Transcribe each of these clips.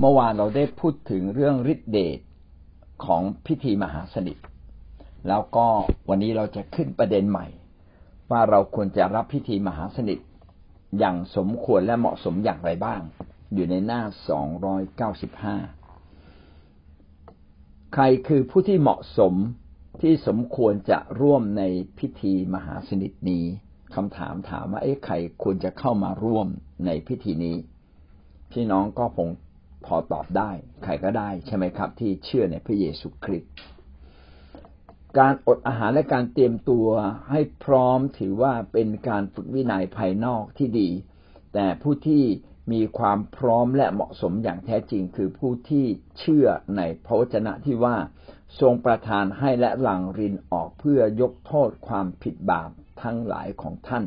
เมื่อวานเราได้พูดถึงเรื่องฤทธิเดชของพิธีมหาสนิท แล้วก็วันนี้เราจะขึ้นประเด็นใหม่ ว่าเราควรจะรับพิธีมหาสนิทอย่างสมควรและเหมาะสมอย่างไรบ้าง อยู่ในหน้าสองร้อยเก้าสิบห้าใครคือผู้ที่เหมาะสมที่สมควรจะร่วมในพิธีมหาสนิทนี้คำถามถามว่าเอ๊ะใครควรจะเข้ามาร่วมในพิธีนี้ พี่น้องก็คง พอตอบได้ ใครก็ได้ใช่ไหมครับ ที่เชื่อในพระเยซูคริสต์การอดอาหารและการเตรียมตัวให้พร้อมถือว่าเป็นการฝึกวินัยภายนอกที่ดี แต่ผู้ที่มีความพร้อมและเหมาะสมอย่างแท้จริง คือผู้ที่เชื่อในพระวจนะที่ว่าทรงประทานให้และหลังรินออกเพื่อยกโทษความผิดบาปทั้งหลายของท่าน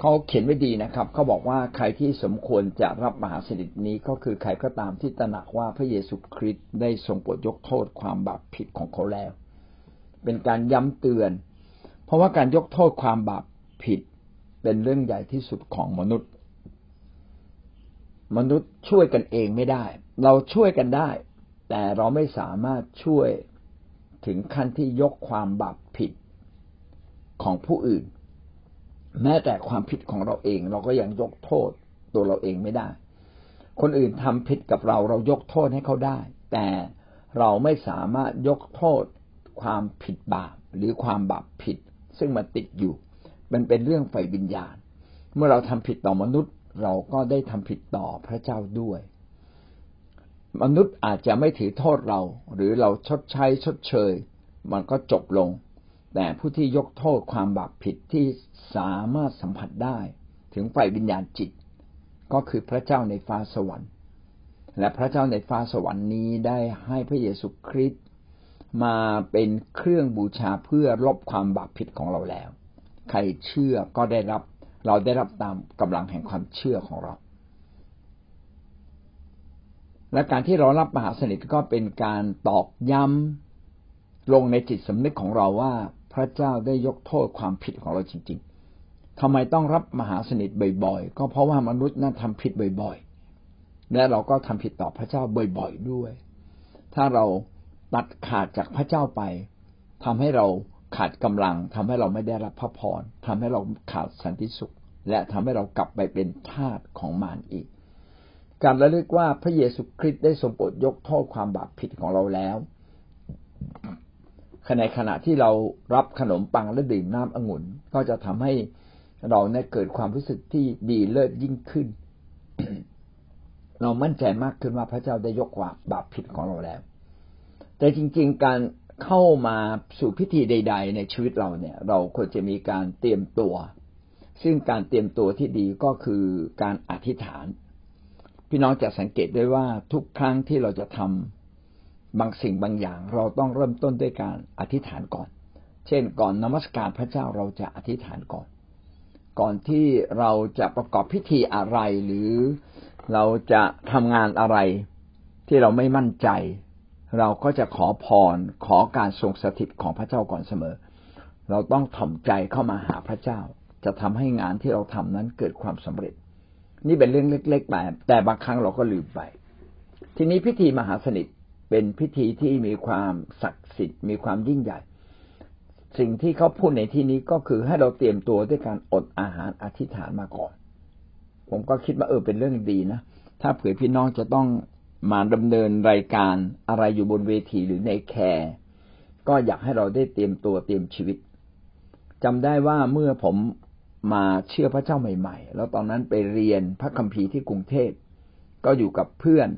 เขาเขียนไว้ดีนะครับเขาบอกว่าใครที่สมควรจะรับมหาสนิทนี้ก็คือใครก็ตามที่ตระหนักว่าพระเยซูคริสต์ได้ทรงโปรดยกโทษความบาปผิดของเขาแล้ว เป็นการย้ำเตือน เพราะว่าการยกโทษความบาปผิด เป็นเรื่องใหญ่ที่สุดของมนุษย์ มนุษย์ช่วยกันเองไม่ได้ เราช่วยกันได้ แต่เราไม่สามารถช่วยถึงขั้นที่ยกความบาปผิดของผู้อื่น แม้แต่ความผิดของเราเอง เราก็ยังยกโทษตัวเราเองไม่ได้ คนอื่นทำผิดกับเราเรายกโทษให้เขาได้ แต่เราไม่สามารถยกโทษ ความผิดบาปหรือความบาปผิด ซึ่งมันติดอยู่ มันเป็นเรื่องไฟวิญญาณ เมื่อเราทำผิดต่อมนุษย์ เราก็ได้ทำผิดต่อพระเจ้าด้วย มนุษย์อาจจะไม่ถือโทษเรา หรือเราชดใช้ชดเชย มันก็จบลง แต่ผู้ที่ยกโทษความบาปผิดที่สามารถสัมผัสได้ ถึงไฟวิญญาณจิต ก็คือพระเจ้าในฟ้าสวรรค์ และพระเจ้าในฟ้าสวรรค์นี้ได้ให้พระเยซูคริสต์มาเป็นเครื่องบูชาเพื่อลบความบาปผิดของเราแล้ว ใครเชื่อก็ได้รับเราได้รับตามกำลังแห่งความเชื่อของเรา และการที่เรารับมหาสนิทก็เป็นการตอกย้ำลงในจิตสำนึกของเราว่า พระเจ้าได้ยกโทษความผิดของเราจริง ๆทำไมต้องรับมหาสนิทบ่อยๆ ก็เพราะว่ามนุษย์นั้นทำผิดบ่อยๆ และเราก็ทำผิดต่อพระเจ้าบ่อยๆด้วย ถ้าเราตัดขาดจากพระเจ้าไปทำให้เราขาดกำลังทำให้เราไม่ได้รับพระพรทำให้เราขาดสันติสุข และทำให้เรากลับไปเป็นทาสของมารอีก การระลึกว่าพระเยซูคริสต์ได้ทรงโปรดยกโทษความบาปผิดของเราแล้ว ในขณะที่เรารับขนมปังและดื่มน้ำองุ่นก็จะทำให้เราเนี่ยเกิดความรู้สึกที่ดีเลิศยิ่งขึ้น เรามั่นใจมากขึ้นว่าพระเจ้าได้ยกว่าบาปผิดของเราแล้ว แต่จริง ๆ การเข้ามาสู่พิธีใด ๆ ในชีวิตเราเนี่ย เราควรจะมีการเตรียมตัว ซึ่งการเตรียมตัวที่ดีก็คือการอธิษฐาน พี่น้องจะสังเกตได้ว่าทุกครั้งที่เราจะทำ บางสิ่งบางอย่างเราต้องเริ่มต้นด้วยการอธิษฐานก่อน เช่น ก่อนนมัสการพระเจ้าเราจะอธิษฐานก่อน ก่อนที่เราจะประกอบพิธีอะไรหรือเราจะทำงานอะไรที่เราไม่มั่นใจ เราก็จะขอพรขอการทรงสถิตของพระเจ้าก่อนเสมอ เราต้องถ่อมใจเข้ามาหาพระเจ้า จะทำให้งานที่เราทำนั้นเกิดความสำเร็จ นี่เป็นเรื่องเล็กๆแต่แต่บางครั้งเราก็ลืมไป ทีนี้พิธีมหาสนิท เป็นพิธีที่มีความศักดิ์สิทธิ์มีความยิ่งใหญ่ สิ่งที่เขาพูดในที่นี้ก็คือให้เราเตรียมตัวด้วยการอดอาหารอธิษฐานมาก่อน ผมก็คิดว่าเออเป็นเรื่องดีนะ ถ้าเผื่อพี่น้องจะต้องมาดำเนินรายการอะไรอยู่บนเวทีหรือใน care ก็อยากให้เราได้เตรียมตัวเตรียมชีวิตจำได้ว่าเมื่อผมมาเชื่อพระเจ้าใหม่ ๆ แล้วตอนนั้นไปเรียนพระคัมภีร์ที่กรุงเทพก็อยู่กับเพื่อน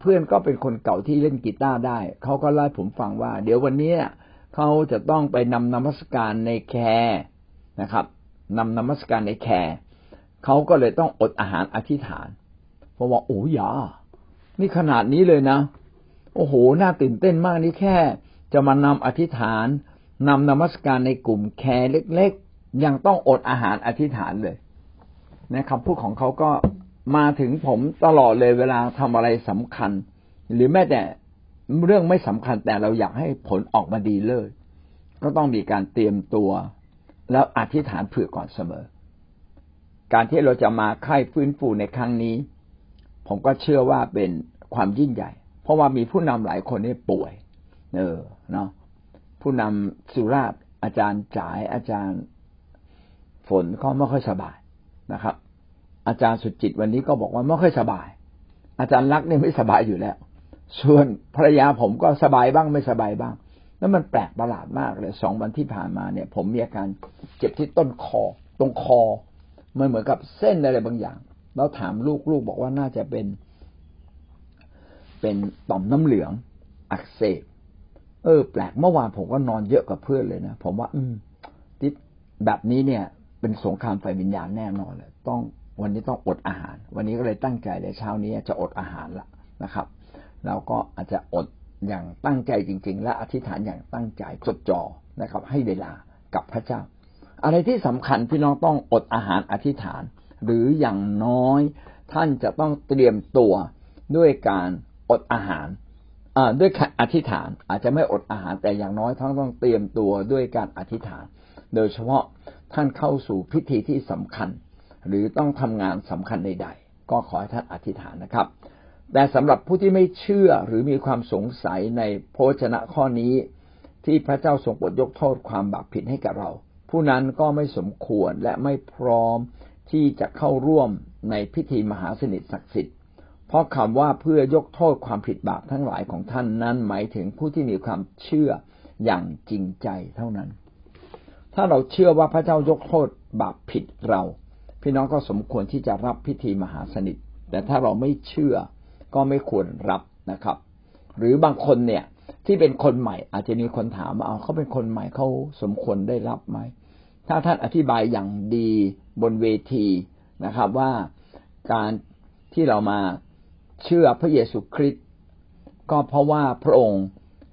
เพื่อนก็เป็นคนเก่าที่เล่นกีตาร์ได้ เขาก็เล่าผมฟังว่า เดี๋ยววันนี้เขาจะต้องไปนำนมัสการใน care นะครับนำนมัสการใน care เขาก็เลยต้องอดอาหารอธิษฐานเพราะว่าโอ้ยานี่ขนาดนี้เลยนะ โอ้โหน่าตื่นเต้นมากนี่แค่ จะมานำอธิษฐานนำนมัสการในกลุ่มแคร์เล็กๆ ยังต้องอดอาหารอธิษฐานเลยนะคำพูดของเขาก็ มาถึงผมตลอดเลยเวลาทำอะไรสำคัญ หรือแม้แต่เรื่องไม่สำคัญแต่เราอยากให้ผลออกมาดีเลยก็ต้องมีการเตรียมตัว แล้วอธิษฐานเผื่อก่อนเสมอ การที่เราจะมาค่ายฟื้นฟูในครั้งนี้ ผมก็เชื่อว่าเป็นความยิ่งใหญ่ เพราะว่ามีผู้นำหลายคนนี่ป่วย เออเนาะผู้นำสุราษฎร์อาจารย์จ่ายอาจารย์ฝนก็ไม่ค่อยสบายนะครับ อาจารย์สุจิตวันนี้ก็บอกว่าไม่ค่อยสบาย อาจารย์รักเนี่ยไม่สบายอยู่แล้ว ส่วนภรรยาผมก็สบายบ้างไม่สบายบ้าง แล้วมันแปลกประหลาดมากเลยสองวันที่ผ่านมาเนี่ย ผมมีอาการเจ็บที่ต้นคอ ตรงคอ มันเหมือนกับเส้นอะไรบางอย่าง แล้วถามลูกลูกบอกว่าน่าจะเป็น เป็นต่อมน้ำเหลือง อักเสบเออ แปลกเมื่อวานผมก็นอนเยอะกับเพื่อนเลยนะผมว่า อืมทิศแบบนี้เนี่ย เป็นสงครามไฟวิญญาณแน่นอนเลยต้อง วันนี้ต้องอดอาหาร วันนี้ก็เลยตั้งใจเลยเช้านี้จะอดอาหารละนะครับ เราก็อาจจะอดอย่างตั้งใจจริง ๆ และอธิษฐานอย่างตั้งใจจดจ่อนะครับ ให้เวลากับพระเจ้า อะไรที่สำคัญพี่น้องต้องอดอาหารอธิษฐาน หรืออย่างน้อยท่านจะต้องเตรียมตัวด้วยการอดอาหารด้วยอธิษฐานอาจจะไม่อดอาหารแต่อย่างน้อยท่านต้องเตรียมตัวด้วยการอธิษฐาน โดยเฉพาะท่านเข้าสู่พิธีที่สำคัญ หรือต้องทำงานสำคัญใดๆ ก็ขอให้ท่านอธิษฐานนะครับ แต่สำหรับผู้ที่ไม่เชื่อหรือมีความสงสัยในโพชนะข้อนี้ ที่พระเจ้าทรงโปรดยกโทษความบาปผิดให้กับเรา ผู้นั้นก็ไม่สมควรและไม่พร้อมที่จะเข้าร่วมในพิธีมหาสนิทศักดิ์สิทธิ์เพราะคำว่าเพื่อยกโทษความผิดบาปทั้งหลายของท่านนั้นหมายถึงผู้ที่มีความเชื่ออย่างจริงใจเท่านั้น ถ้าเราเชื่อว่าพระเจ้ายกโทษบาปผิดเรา พี่น้องก็สมควรที่จะรับพิธีมหาสนิท แต่ถ้าเราไม่เชื่อก็ไม่ควรรับนะครับ หรือบางคนเนี่ยที่เป็นคนใหม่ อาจจะมีคนถามว่าเขาเป็นคนใหม่เขาสมควรได้รับไหมถ้าท่านอธิบายอย่างดีบนเวทีนะครับ ว่าการที่เรามาเชื่อพระเยซูคริสต์ก็เพราะว่าพระองค์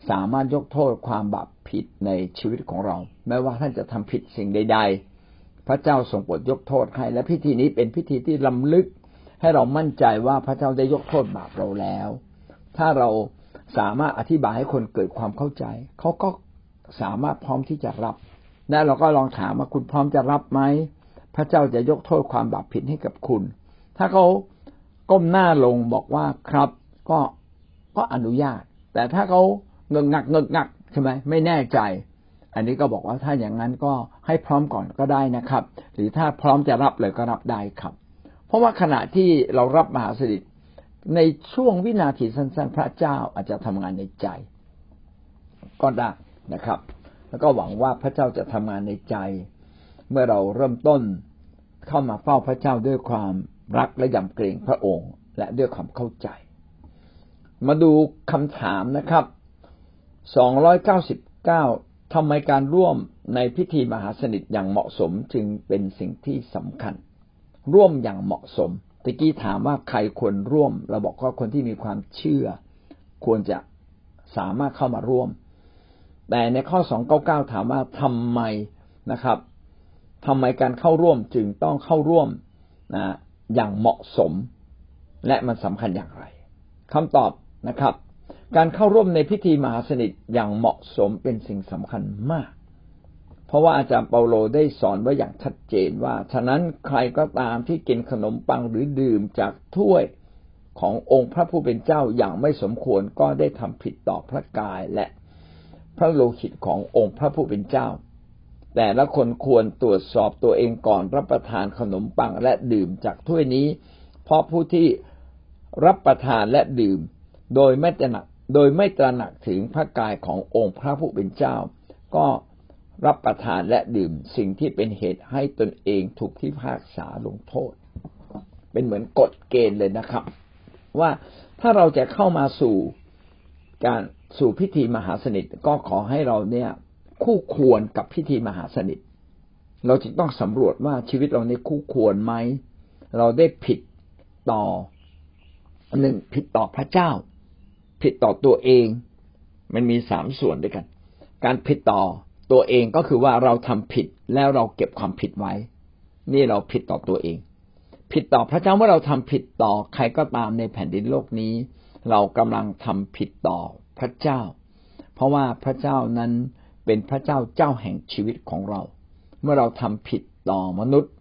สามารถยกโทษความบาปผิดในชีวิตของเรา แม้ว่าท่านจะทำผิดสิ่งใด ๆ พระเจ้าทรงโปรดยกโทษให้ และพิธีนี้เป็นพิธีที่ล้ำลึก ให้เรามั่นใจว่าพระเจ้าได้ยกโทษบาปเราแล้ว ถ้าเราสามารถอธิบายให้คนเกิดความเข้าใจ เขาก็สามารถพร้อมที่จะรับ และเราก็ลองถามว่าคุณพร้อมจะรับไหม พระเจ้าจะยกโทษความบาปผิดให้กับคุณ ถ้าเขาก้มหน้าลงบอกว่าครับก็ก็อนุญาต แต่ถ้าเขาเงงงักเงงงักใช่ไหมไม่แน่ใจ อันนี้ก็บอกว่าถ้าอย่างนั้นก็ให้พร้อมก่อนก็ได้นะครับ หรือถ้าพร้อมจะรับเลยก็รับได้ครับ เพราะว่าขณะที่เรารับมหาสนิทในช่วงวินาทีสั้นๆ พระเจ้าอาจจะทำงานในใจ ก็ได้นะครับ แล้วก็หวังว่าพระเจ้าจะทำงานในใจ เมื่อเราเริ่มต้นเข้ามาเฝ้าพระเจ้าด้วยความรักและยำเกรงพระองค์ และด้วยความเข้าใจ มาดูคำถามนะครับ299 ทำไมการร่วมในพิธีมหาสนิทอย่างเหมาะสมจึงเป็นสิ่งที่สำคัญ ร่วมอย่างเหมาะสมตะกี้ถามว่าใครควรร่วม เราบอกว่าคนที่มีความเชื่อ ควรจะสามารถเข้ามาร่วม แต่ในข้อสองเก้าเก้าถามว่าทำไมนะครับทำไมการเข้าร่วมจึงต้องเข้าร่วมนะอย่างเหมาะสม และมันสำคัญอย่างไรคำตอบนะครับ การเข้าร่วมในพิธีมหาสนิทอย่างเหมาะสมเป็นสิ่งสำคัญมาก เพราะว่าอาจารย์เปาโลได้สอนไว้อย่างชัดเจนว่า ฉะนั้นใครก็ตามที่กินขนมปังหรือดื่มจากถ้วยขององค์พระผู้เป็นเจ้าอย่างไม่สมควรก็ได้ทำผิดต่อพระกายและพระโลหิตขององค์พระผู้เป็นเจ้า แต่ละคนควรตรวจสอบตัวเองก่อนรับประทานขนมปังและดื่มจากถ้วยนี้ เพราะผู้ที่รับประทานและดื่ม โดยไม่ตระหนัก โดยไม่ตระหนักถึงพระกายขององค์พระผู้เป็นเจ้า ก็รับประทานและดื่มสิ่งที่เป็นเหตุให้ตนเองถูกที่พากษาลงโทษ เป็นเหมือนกฎเกณฑ์เลยนะครับ ว่าถ้าเราจะเข้ามาสู่การสู่พิธีมหาสนิทก็ขอให้เราเนี่ยคู่ควรกับพิธีมหาสนิท เราจึงต้องสำรวจว่าชีวิตเราในคู่ควรไหม เราได้ผิดต่อหนึ่งผิดต่อพระเจ้า ผิดต่อตัวเอง มันมีสามส่วนด้วยกัน การผิดต่อตัวเองก็คือว่าเราทำผิดแล้วเราเก็บความผิดไว้ นี่เราผิดต่อตัวเอง ผิดต่อพระเจ้าเมื่อเราทำผิดต่อใครก็ตามในแผ่นดินโลกนี้ เรากำลังทำผิดต่อพระเจ้า เพราะว่าพระเจ้านั้นเป็นพระเจ้าเจ้าแห่งชีวิตของเรา เมื่อเราทำผิดต่อมนุษย์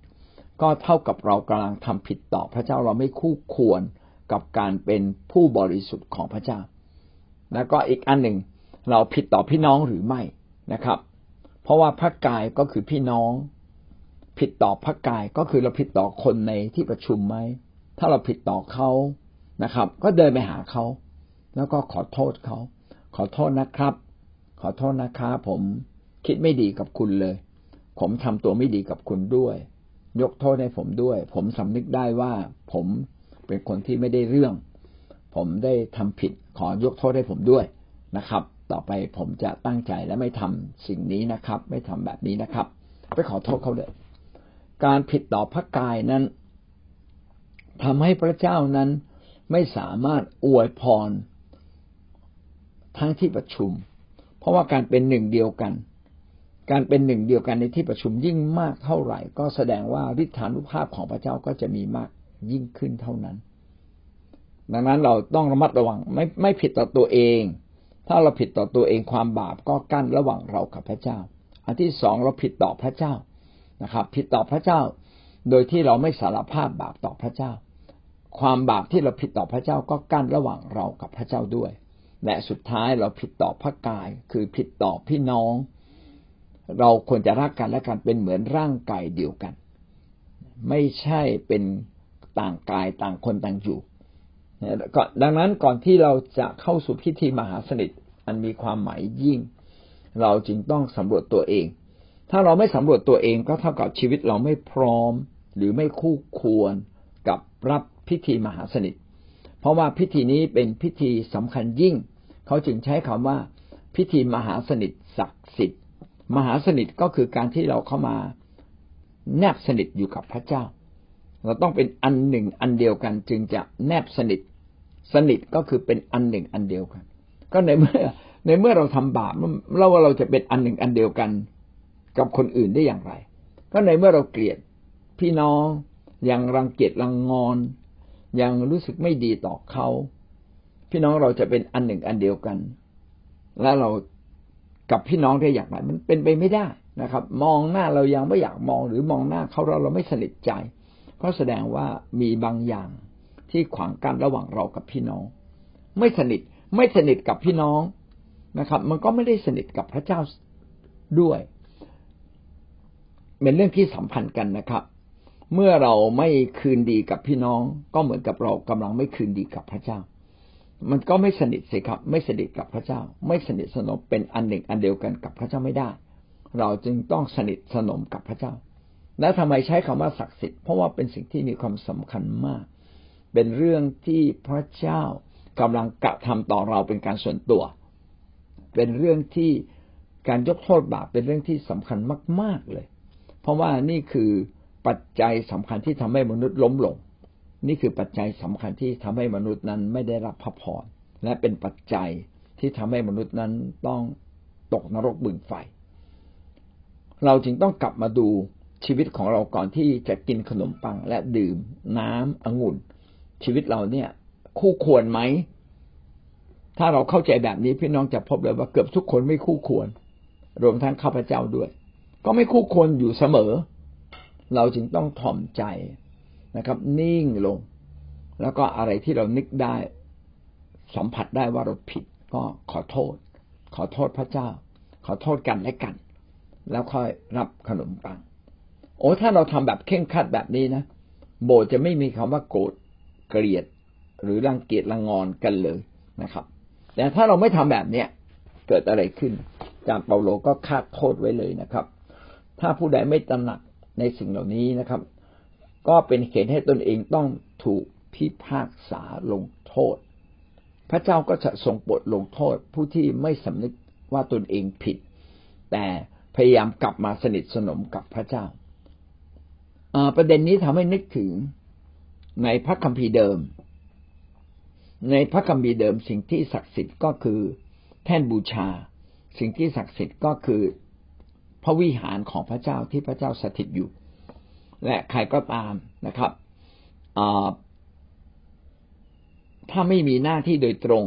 ก็เท่ากับเรากำลังทำผิดต่อพระเจ้าเราไม่คู่ควร กับการเป็นผู้บริสุทธิ์ของพระเจ้า แล้วก็อีกอันหนึ่งเราผิดต่อพี่น้องหรือไม่นะครับ เพราะว่าพระกายก็คือพี่น้อง ผิดต่อพระกายก็คือเราผิดต่อคนในที่ประชุมไหมถ้าเราผิดต่อเขานะครับ ก็เดินไปหาเขา แล้วก็ขอโทษเขา ขอโทษนะครับ ขอโทษนะครับผมคิดไม่ดีกับคุณเลย ผมทำตัวไม่ดีกับคุณด้วย ยกโทษให้ผมด้วย ผมสำนึกได้ว่าผม เป็นคนที่ไม่ได้เรื่อง ผมได้ทำผิดขอยกโทษให้ผมด้วยนะครับ ต่อไปผมจะตั้งใจและไม่ทำสิ่งนี้นะครับ ไม่ทำแบบนี้นะครับ ไปขอโทษเขาเลย การผิดต่อพระกายนั้นทำให้พระเจ้านั้นไม่สามารถอวยพรทั้งที่ประชุม เพราะว่าการเป็นหนึ่งเดียวกัน การเป็นหนึ่งเดียวกันในที่ประชุมยิ่งมากเท่าไหร่ ก็แสดงว่าฤทธานุภาพของพระเจ้าก็จะมีมาก ยิ่งขึ้นเท่านั้น ดังนั้นเราต้องระมัดระวังไม่ไม่ผิดต่อตัวเอง ถ้าเราผิดต่อตัวเองความบาปก็กั้นระหว่างเรากับพระเจ้า อันที่สองเราผิดต่อพระเจ้านะครับ ผิดต่อพระเจ้า โดยที่เราไม่สารภาพบาปต่อพระเจ้า ความบาปที่เราผิดต่อพระเจ้าก็กั้นระหว่างเรากับพระเจ้าด้วย และสุดท้ายเราผิดต่อพระกาย คือผิดต่อพี่น้อง เราควรจะรักกันและกันเป็นเหมือนร่างกายเดียวกัน ไม่ใช่เป็น ต่างกายต่างคนต่างอยู่ดังนั้นก่อนที่เราจะเข้าสู่พิธีมหาสนิทอันมีความหมายยิ่ง เราจึงต้องสำรวจตัวเอง ถ้าเราไม่สำรวจตัวเองก็เท่ากับชีวิตเราไม่พร้อม หรือไม่คู่ควรกับรับพิธีมหาสนิท เพราะว่าพิธีนี้เป็นพิธีสำคัญยิ่ง เขาจึงใช้คำว่า พิธีมหาสนิทศักดิ์สิทธิ์ มหาสนิทก็คือการที่เราเข้ามาแนบสนิทอยู่กับพระเจ้า เราต้องเป็นอันหนึ่งอันเดียวกัน จึงจะแนบสนิท สนิทก็คือเป็นอันหนึ่งอันเดียวกัน ก็ในเมื่อในเมื่อเราทำบาปเราว่าเราจะเป็นอันหนึ่งอันเดียวกัน กับคนอื่นได้อย่างไร ก็ในเมื่อเราเกลียดพี่น้องยังรังเกียจรังงอน ยังรู้สึกไม่ดีต่อเขา พี่น้องเราจะเป็นอันหนึ่งอันเดียวกัน และเรากับพี่น้องได้อย่างไร มันเป็นไปไม่ได้นะครับ มองหน้าเรายังไม่อยากมองหรือมองหน้าเขาเราเราไม่สนิทใจ ก็แสดงว่ามีบางอย่างที่ขวางกั้นระหว่างเรากับพี่น้อง ไม่สนิทไม่สนิทกับพี่น้องนะครับ มันก็ไม่ได้สนิทกับพระเจ้าด้วยเป็นเรื่องที่สัมพันธ์กันนะครับ เมื่อเราไม่คืนดีกับพี่น้อง ก็เหมือนกับเรากำลังไม่คืนดีกับพระเจ้า มันก็ไม่สนิทสิครับ ไม่สนิทกับพระเจ้า ไม่สนิทสนมเป็นอันหนึ่งอันเดียวกันกับพระเจ้าไม่ได้ เราจึงต้องสนิทสนมกับพระเจ้า แล้วทำไมใช้คำว่าศักดิ์สิทธิ์เพราะว่าเป็นสิ่งที่มีความสำคัญมาก เป็นเรื่องที่พระเจ้ากำลังกระทำต่อเราเป็นการส่วนตัว เป็นเรื่องที่การยกโทษบาปเป็นเรื่องที่สำคัญมาก ๆเลย เพราะว่านี่คือปัจจัยสำคัญที่ทำให้มนุษย์ล้มลง นี่คือปัจจัยสำคัญที่ทำให้มนุษย์นั้นไม่ได้รับพระพรและเป็นปัจจัยที่ทำให้มนุษย์นั้นต้องตกนรกบึงไฟ เราจึงต้องกลับมาดู ชีวิตของเราก่อนที่จะกินขนมปังและดื่มน้ำองุ่น ชีวิตเราเนี่ย คู่ควรไหม ถ้าเราเข้าใจแบบนี้พี่น้องจะพบเลยว่าเกือบทุกคนไม่คู่ควร รวมทั้งข้าพเจ้าด้วย ก็ไม่คู่ควรอยู่เสมอ เราจึงต้องถ่อมใจนะครับ นิ่งลง แล้วก็อะไรที่เรานึกได้ สัมผัสได้ว่าเราผิด ก็ขอโทษ ขอโทษพระเจ้า ขอโทษกันและกัน แล้วค่อยรับขนมปัง โอ้ถ้าเราทำแบบเข่งคัดแบบนี้นะโบสจะไม่มีคำว่าโกรธเกลียด หรือรังเกียจรังงอนกันเลยนะครับ แต่ถ้าเราไม่ทำแบบเนี้ยเกิดอะไรขึ้นจารเปาโลก็คาดโทษไว้เลยนะครับ ถ้าผู้ใดไม่ตระหนักในสิ่งเหล่านี้นะครับ ก็เป็นเหตุให้ตนเองต้องถูกพิพากษาลงโทษ พระเจ้าก็จะทรงบทลงโทษ ผู้ที่ไม่สำนึกว่าตนเองผิด แต่พยายามกลับมาสนิทสนมกับพระเจ้า ประเด็นนี้ทำให้นึกถึงในพระคัมภีร์เดิม ในพระคัมภีร์เดิมสิ่งที่ศักดิ์สิทธิ์ก็คือแท่นบูชา สิ่งที่ศักดิ์สิทธิ์ก็คือพระวิหารของพระเจ้าที่พระเจ้าสถิตอยู่ และใครก็ตามนะครับถ้าไม่มีหน้าที่โดยตรง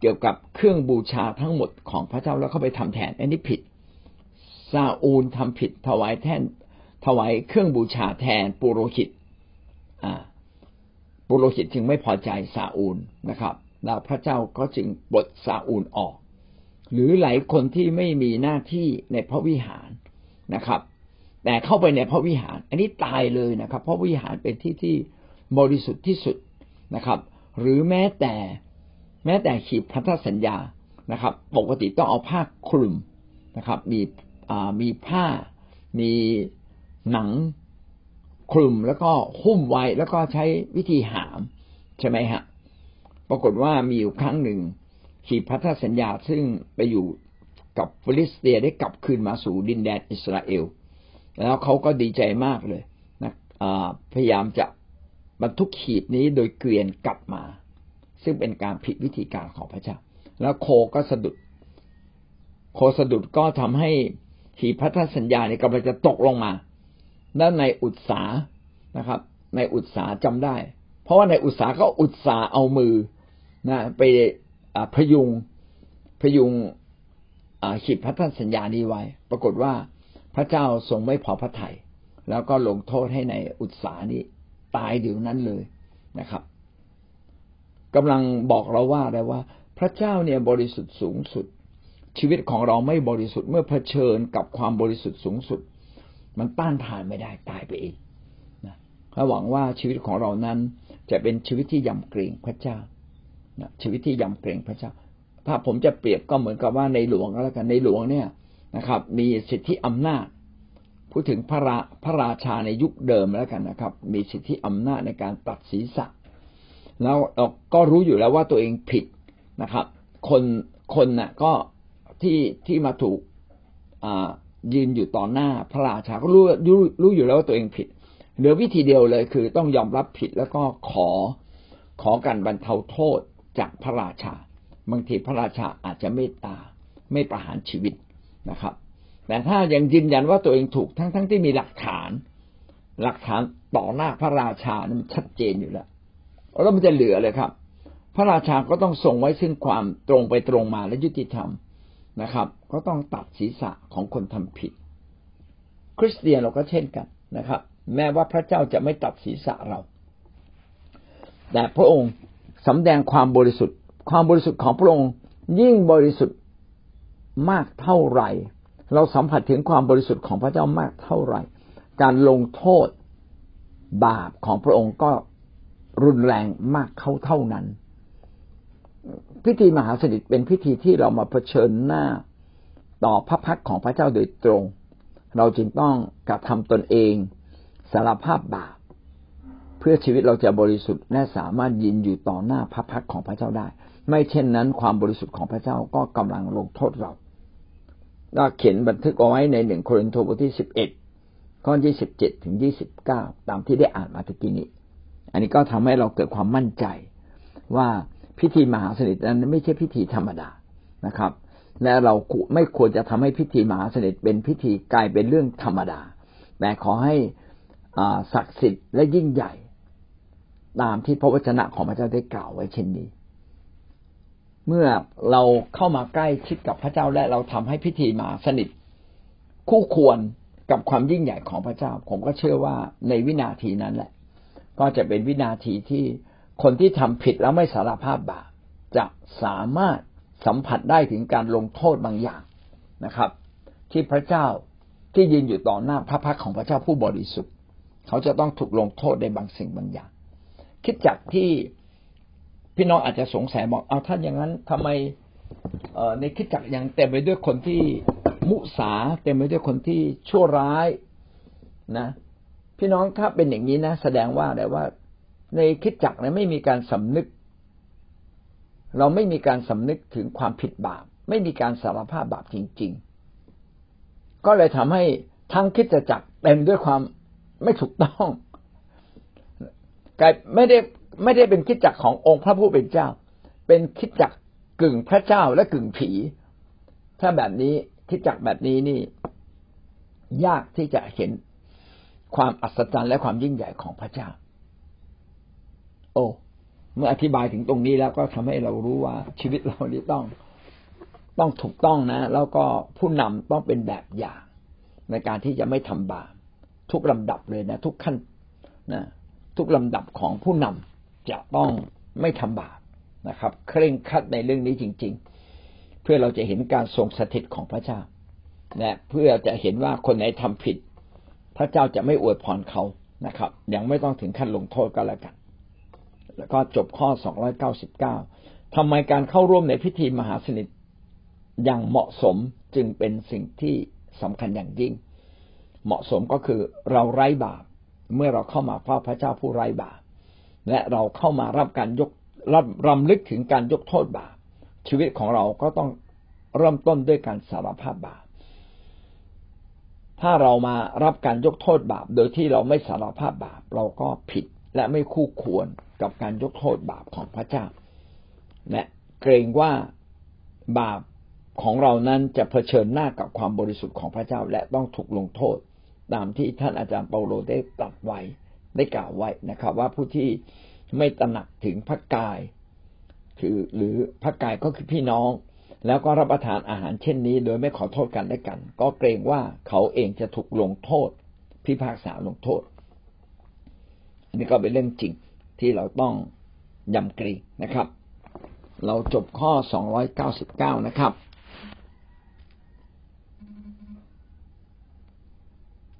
เกี่ยวกับเครื่องบูชาทั้งหมดของพระเจ้าแล้วเข้าไปทำแทนอันนี้ผิดซาอูลทำผิดถวายแท่น ถวายเครื่องบูชาแทนปุโรหิตปุโรหิตจึงไม่พอใจซาอูลนะครับ แล้วพระเจ้าก็จึงปลดซาอูลออก หรือหลายคนที่ไม่มีหน้าที่ในพระวิหารนะครับ แต่เข้าไปในพระวิหาร อันนี้ตายเลยนะครับ เพราะวิหารเป็นที่ที่บริสุทธิ์ที่สุดนะครับ หรือแม้แต่แม้แต่ขีดพันธสัญญานะครับ ปกติต้องเอาผ้าคลุมนะครับ มีมีผ้ามี หนังคลุมแล้วก็หุ้มไว้แล้วก็ใช้วิธีหาม ใช่ไหมฮะปรากฏว่ามีอยู่ครั้งหนึ่งหีบพันธสัญญาซึ่งไปอยู่กับฟิลิสเตียได้กลับคืนมาสู่ดินแดนอิสราเอล แล้วเขาก็ดีใจมากเลยนะพยายามจะบรรทุกหีบนี้โดยเกวียนกลับมา ซึ่งเป็นการผิดวิธีการของพระเจ้า แล้วโคก็สะดุด โคสะดุดก็ทำให้ขีพันธสัญญาเนี่ยกำลังจะตกลงมา แล้วในอุตสานะครับ ในอุตสาจำได้ เพราะว่าในอุตสาก็อุตสาเอามือนะไปพยุงพยุงขีดพันสัญญานี้ไว้ ปรากฏว่าพระเจ้าทรงไม่พอพระทยัยแล้วก็ลงโทษให้ในอุตสานี้ตายเดี๋ยวนั้นเลยนะครับกำลังบอกเราว่าได้ว่า พระเจ้าเนี่ยบริสุทธิ์สูงสุด ชีวิตของเราไม่บริสุทธิ์เมื่อเผชิญกับความบริสุทธิ์สูงสุด มันต้านทานไม่ได้ตายไปเองนะหวังว่าชีวิตของเรานั้นจะเป็นชีวิตที่ยำเกรงพระเจ้านะชีวิตที่ยำเกรงพระเจ้า ถ้าผมจะเปรียบก็เหมือนกับว่าในหลวงก็แล้วกันในหลวงเนี่ยนะครับ มีสิทธิอำนาจ พูดถึงพระราพระราชาในยุคเดิมแล้วกันนะครับ มีสิทธิอำนาจในการตัดศีรษะ แล้วเราก็รู้อยู่แล้วว่าตัวเองผิดนะครับ คนคนน่ะก็ที่ที่มาถูก ยืนอยู่ต่อหน้าพระราชาก็รู้รู้รู้อยู่แล้วว่าตัวเองผิดเหลือวิธีเดียวเลยคือต้องยอมรับผิดแล้วก็ขอขอการบรรเทาโทษจากพระราชา บางทีพระราชาอาจจะเมตตาไม่ประหารชีวิตนะครับ แต่ถ้ายังยืนยันว่าตัวเองถูกทั้งๆทที่มีหลักฐาน หลักฐานต่อหน้าพระราชานี่มันชัดเจนอยู่แล้วแล้วมันจะเหลือเลยครับ พระราชาก็ต้องทรงไว้ซึ่งความตรงไปตรงมาและยุติธรรม นะครับ ก็ต้องตัดศีรษะของคนทำผิด คริสเตียนเราก็เช่นกันนะครับ แม้ว่าพระเจ้าจะไม่ตัดศีรษะเรา แต่พระองค์สำแดงความบริสุทธิ์ ความบริสุทธิ์ของพระองค์ยิ่งบริสุทธิ์มากเท่าไหร่ เราสัมผัสถึงความบริสุทธิ์ของพระเจ้ามากเท่าไหร่ การลงโทษบาปของพระองค์ก็รุนแรงมากเข้าเท่านั้น พิธีมหาสนิทเป็นพิธีที่เรามาเผชิญหน้าต่อพระพักของพระเจ้าโดยตรง เราจึงต้องกระทำตนเองสารภาพบาปเพื่อชีวิตเราจะบริสุทธิ์และสามารถยินอยู่ต่อหน้าพระพักของพระเจ้าได้ ไม่เช่นนั้นความบริสุทธิ์ของพระเจ้าก็กำลังลงโทษเราก็เขียนบันทึกเอาไว้ในหนึ่งโครินธ์บทที่สิบเอ็ดข้อยี่สิบเจ็ดถึงยี่สิบเก้าตามที่ได้อ่านมาตะกี้นี้ อันนี้ก็ทำให้เราเกิดความมั่นใจว่า พิธีมหาสนิทนั้นไม่ใช่พิธีธรรมดานะครับ และเราไม่ควรจะทำให้พิธีมหาสนิทเป็นพิธีกลายเป็นเรื่องธรรมดา แต่ขอให้ศักดิ์สิทธิ์และยิ่งใหญ่ ตามที่พระวจนะของพระเจ้าได้กล่าวไว้เช่นนี้ เมื่อเราเข้ามาใกล้ชิดกับพระเจ้าและเราทำให้พิธีมหาสนิท คู่ควรกับความยิ่งใหญ่ของพระเจ้า ผมก็เชื่อว่าในวินาทีนั้นแหละ ก็จะเป็นวินาทีที่ คนที่ทำผิดแล้วไม่สารภาพบาปจะสามารถสัมผัสได้ถึงการลงโทษบางอย่างนะครับ ที่พระเจ้าที่ยืนอยู่ต่อหน้าพระพักของพระเจ้าผู้บริสุทธิ์ เขาจะต้องถูกลงโทษในบางสิ่งบางอย่าง คิดจากที่พี่น้องอาจจะสงสัยบอกเอาท่านอย่างนั้นทำไมในคิดจักยังเต็มไปด้วยคนที่มุสาเต็มไปด้วยคนที่ชั่วร้ายนะ พี่น้องถ้าเป็นอย่างนี้นะ แสดงว่าแต่ว่า ในคิดจักเนี่ยไม่มีการสำนึก เราไม่มีการสำนึกถึงความผิดบาป ไม่มีการสารภาพบาปจริง ๆ ก็เลยทำให้ทั้งคิดจักเต็มด้วยความไม่ถูกต้องกลายไม่ได้ไม่ได้เป็นคิดจักขององค์พระผู้เป็นเจ้า เป็นคิดจักกึ่งพระเจ้าและกึ่งผี ถ้าแบบนี้คิดจักแบบนี้นี่ ยากที่จะเห็นความอัศจรรย์และความยิ่งใหญ่ของพระเจ้า เมื่ออธิบายถึงตรงนี้แล้วก็ทำให้เรารู้ว่าชีวิตเรานี้ต้องต้องถูกต้องนะ แล้วก็ผู้นำต้องเป็นแบบอย่าง ในการที่จะไม่ทำบาปทุกลำดับเลยนะ ทุกขั้นนะทุกลำดับของผู้นำจะต้องไม่ทำบาปนะครับ เคร่งครัดในเรื่องนี้จริง ๆ เพื่อเราจะเห็นการทรงสถิตของพระเจ้าและเพื่อจะเห็นว่าคนไหนทำผิด พระเจ้าจะไม่อวยพรเขานะครับ ยังไม่ต้องถึงขั้นลงโทษก็แล้วกัน แล้วก็จบข้อ 299ทำไมการเข้าร่วมในพิธีมหาสนิทอย่างเหมาะสมจึงเป็นสิ่งที่สำคัญอย่างยิ่ง เหมาะสมก็คือเราไร้บาปเมื่อเราเข้ามาเฝ้าพระเจ้าผู้ไร้บาปและเราเข้ามารับการยกรับรำลึกถึงการยกโทษบาปชีวิตของเราก็ต้องเริ่มต้นด้วยการสารภาพบาปถ้าเรามารับการยกโทษบาป โดยที่เราไม่สารภาพบาป เราก็ผิดและไม่คู่ควร กับการยกโทษบาปของพระเจ้า และเกรงว่าบาปของเรานั้นจะเผชิญหน้ากับความบริสุทธิ์ของพระเจ้า และต้องถูกลงโทษ ตามที่ท่านอาจารย์เปาโลได้ตรัสไว้ได้กล่าวไว้นะครับ ว่าผู้ที่ไม่ตระหนักถึงพระกาย คือหรือพระกายก็คือพี่น้อง แล้วก็รับประทานอาหารเช่นนี้ โดยไม่ขอโทษกันและกัน ก็เกรงว่าเขาเองจะถูกลงโทษ พิพากษาลงโทษ อันนี้ก็เป็นเรื่องจริง ที่เราต้องยำเกรงนะครับ เราจบข้อ 299 นะครับ